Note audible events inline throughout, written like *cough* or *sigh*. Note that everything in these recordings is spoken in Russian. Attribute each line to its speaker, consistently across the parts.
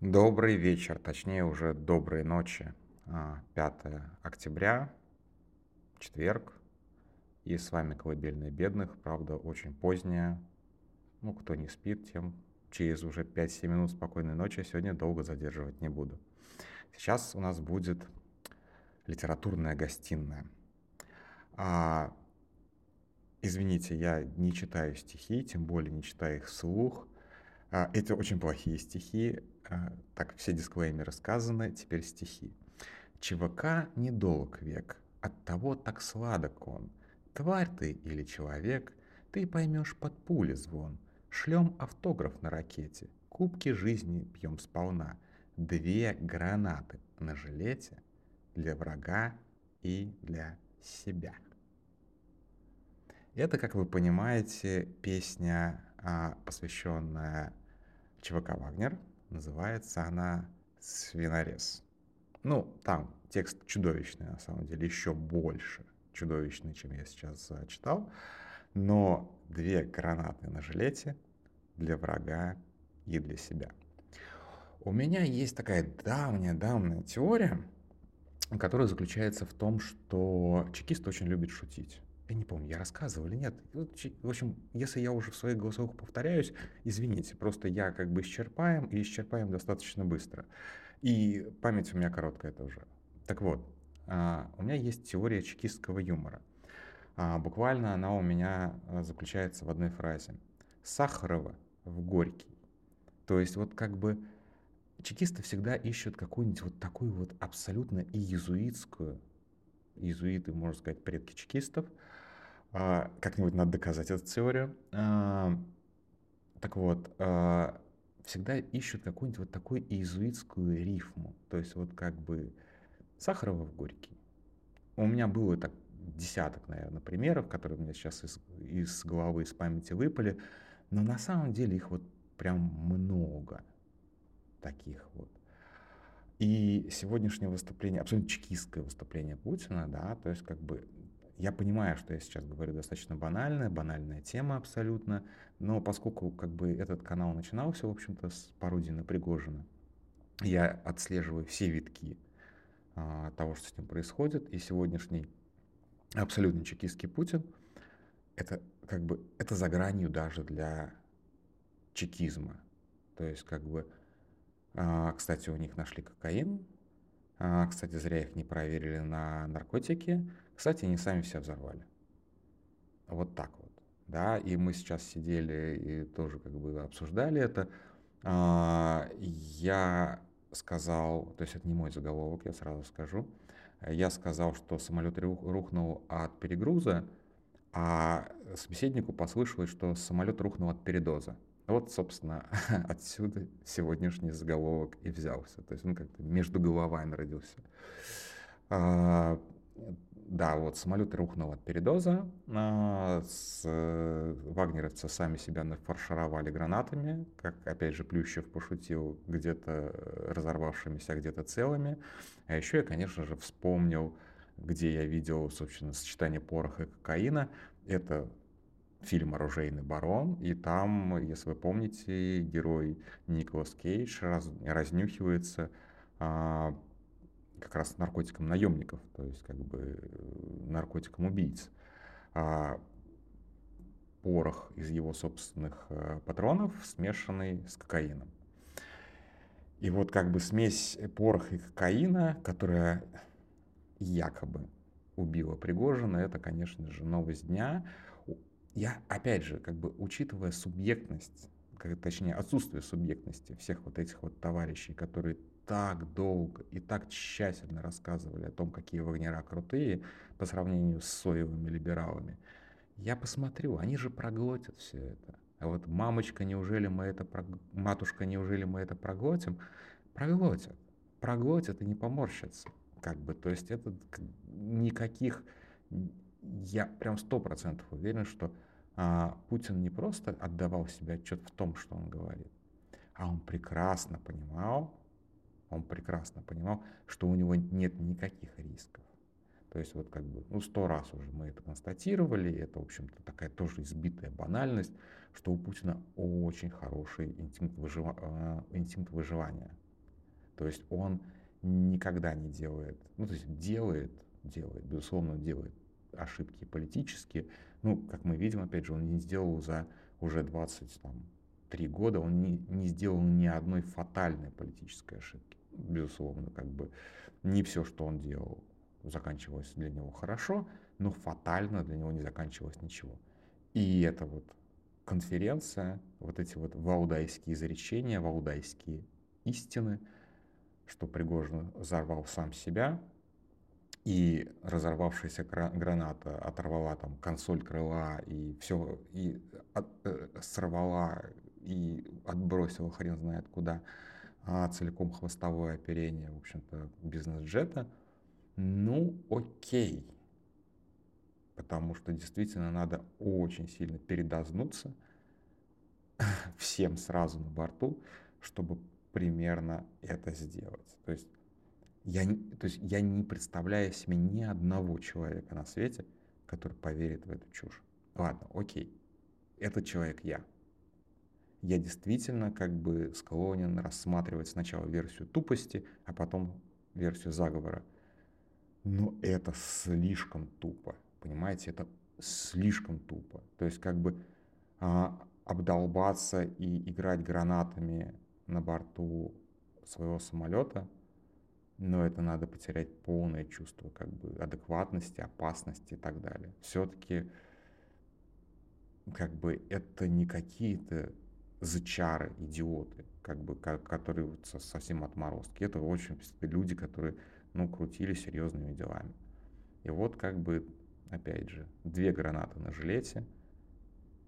Speaker 1: Добрый вечер, точнее уже доброй ночи. 5 октября, четверг. И с вами «Колыбельная бедных». Правда, очень поздняя. Ну, кто не спит, тем через уже 5-7 минут спокойной ночи сегодня долго задерживать не буду. Сейчас у нас будет литературная гостиная. А, извините, я не читаю стихи, тем более не читаю их вслух. А, это очень плохие стихи. А, так, все дисклеймеры сказаны, теперь стихи. ЧВК недолг век, от того так сладок он. Тварь ты или человек, ты поймешь под пули звон. Шлем автограф на ракете, кубки жизни пьем сполна. Две гранаты на жилете для врага и для себя. Это, как вы понимаете, песня, посвященная ЧВК «Вагнер», Называется она «Свинорез». Ну, там текст чудовищный, на самом деле, еще больше чудовищный, чем я сейчас читал. Но две гранаты на жилете для врага и для себя. У меня есть такая давняя-давняя теория, которая заключается в том, что чекисты очень любят шутить я не помню, я рассказывал или нет. В общем, если я уже в своих голосовых повторяюсь, извините, просто я как бы исчерпаем и исчерпаем достаточно быстро. И память у меня короткая тоже. Так вот, а, у меня есть теория чекистского юмора. А, буквально она у меня а, заключается в одной фразе. Сахарова в Горький. То есть вот как бы чекисты всегда ищут какую-нибудь вот такую вот абсолютно иезуитскую, иезуиты, можно сказать, предки чекистов – а, как-нибудь надо доказать эту теорию. А, так вот, а, всегда ищут какую-нибудь вот такую иезуитскую рифму. То есть вот как бы Сахарова в Горький. У меня было так десяток, наверное, примеров, которые у меня сейчас из, из головы, из памяти выпали. Но на самом деле их вот прям много таких вот. И сегодняшнее выступление, абсолютно чекистское выступление Путина, да, то есть как бы я понимаю, что я сейчас говорю достаточно банально, банальная тема абсолютно, но поскольку как бы этот канал начинался, в общем-то, с пародии на Пригожина, я отслеживаю все витки а, того, что с ним происходит, и сегодняшний абсолютно чекистский Путин, это как бы, это за гранью даже для чекизма. То есть как бы, кстати, у них нашли кокаин, а, кстати, зря их не проверили на наркотики, кстати, они сами все взорвали. Вот так вот. Да, и мы сейчас сидели и тоже как бы обсуждали это. А, я сказал, то есть это не мой заголовок, я сразу скажу. Я сказал, что самолет рухнул от перегруза, а собеседнику послышалось, что самолет рухнул от передоза. Вот, собственно, *laughs* отсюда сегодняшний заголовок и взялся. То есть он как-то между головами родился. А, да, вот самолет рухнул от передоза. А, с, э, вагнеровцы сами себя нафаршировали гранатами, как, опять же, Плющев пошутил, где-то разорвавшимися, где-то целыми. А еще я, конечно же, вспомнил, где я видел, собственно, сочетание пороха и кокаина. Это фильм «Оружейный барон», и там, если вы помните, герой Николас Кейдж раз, разнюхивается а, как раз наркотиком наемников, то есть как бы э, наркотиком убийц. А порох из его собственных э, патронов, смешанный с кокаином. И вот как бы смесь пороха и кокаина, которая якобы убила Пригожина, это, конечно же, новость дня. Я, опять же, как бы учитывая субъектность, как, точнее, отсутствие субъектности всех вот этих вот товарищей, которые так долго и так тщательно рассказывали о том, какие вагнера крутые по сравнению с соевыми либералами, я посмотрю, они же проглотят все это. А вот мамочка, неужели мы это, матушка, неужели мы это проглотим? Проглотят. Проглотят и не поморщатся. Как бы, то есть это никаких, я прям сто процентов уверен, что Путин не просто отдавал себе отчет в том, что он говорит, а он прекрасно понимал, он прекрасно понимал, что у него нет никаких рисков. То есть вот как бы, ну, сто раз уже мы это констатировали, это, в общем-то, такая тоже избитая банальность, что у Путина очень хороший инстинкт, выжива... Э, инстинкт выживания. То есть он никогда не делает, ну, то есть делает, делает, безусловно, делает ошибки политические. Ну, как мы видим, опять же, он не сделал за уже 23 года, он не, не сделал ни одной фатальной политической ошибки. Безусловно, как бы не все, что он делал, заканчивалось для него хорошо, но фатально для него не заканчивалось ничего. И это вот конференция, вот эти вот валдайские изречения, валдайские истины, что Пригожин взорвал сам себя, и разорвавшаяся граната оторвала там консоль крыла и все, и от, э, сорвала и отбросила хрен знает куда а, целиком хвостовое оперение, в общем-то, бизнес-джета, ну окей, потому что действительно надо очень сильно передознуться *laughs* всем сразу на борту, чтобы примерно это сделать. То есть я, то есть я не представляю себе ни одного человека на свете, который поверит в эту чушь. Ладно, окей, этот человек я. Я действительно как бы склонен рассматривать сначала версию тупости, а потом версию заговора. Но это слишком тупо, понимаете, это слишком тупо. То есть как бы а, обдолбаться и играть гранатами на борту своего самолета, но это надо потерять полное чувство как бы адекватности, опасности и так далее. Все-таки как бы это не какие-то зачары, идиоты, как бы, которые вот совсем отморозки. Это очень люди, которые, ну, крутили серьезными делами. И вот как бы, опять же, две гранаты на жилете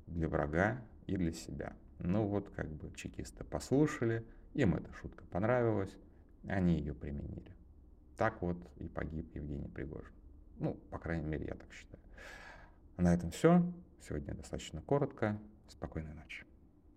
Speaker 1: для врага и для себя. Ну вот как бы чекисты послушали, им эта шутка понравилась, они ее применили. Так вот и погиб Евгений Пригожин. Ну, по крайней мере, я так считаю. На этом все. Сегодня достаточно коротко. Спокойной ночи.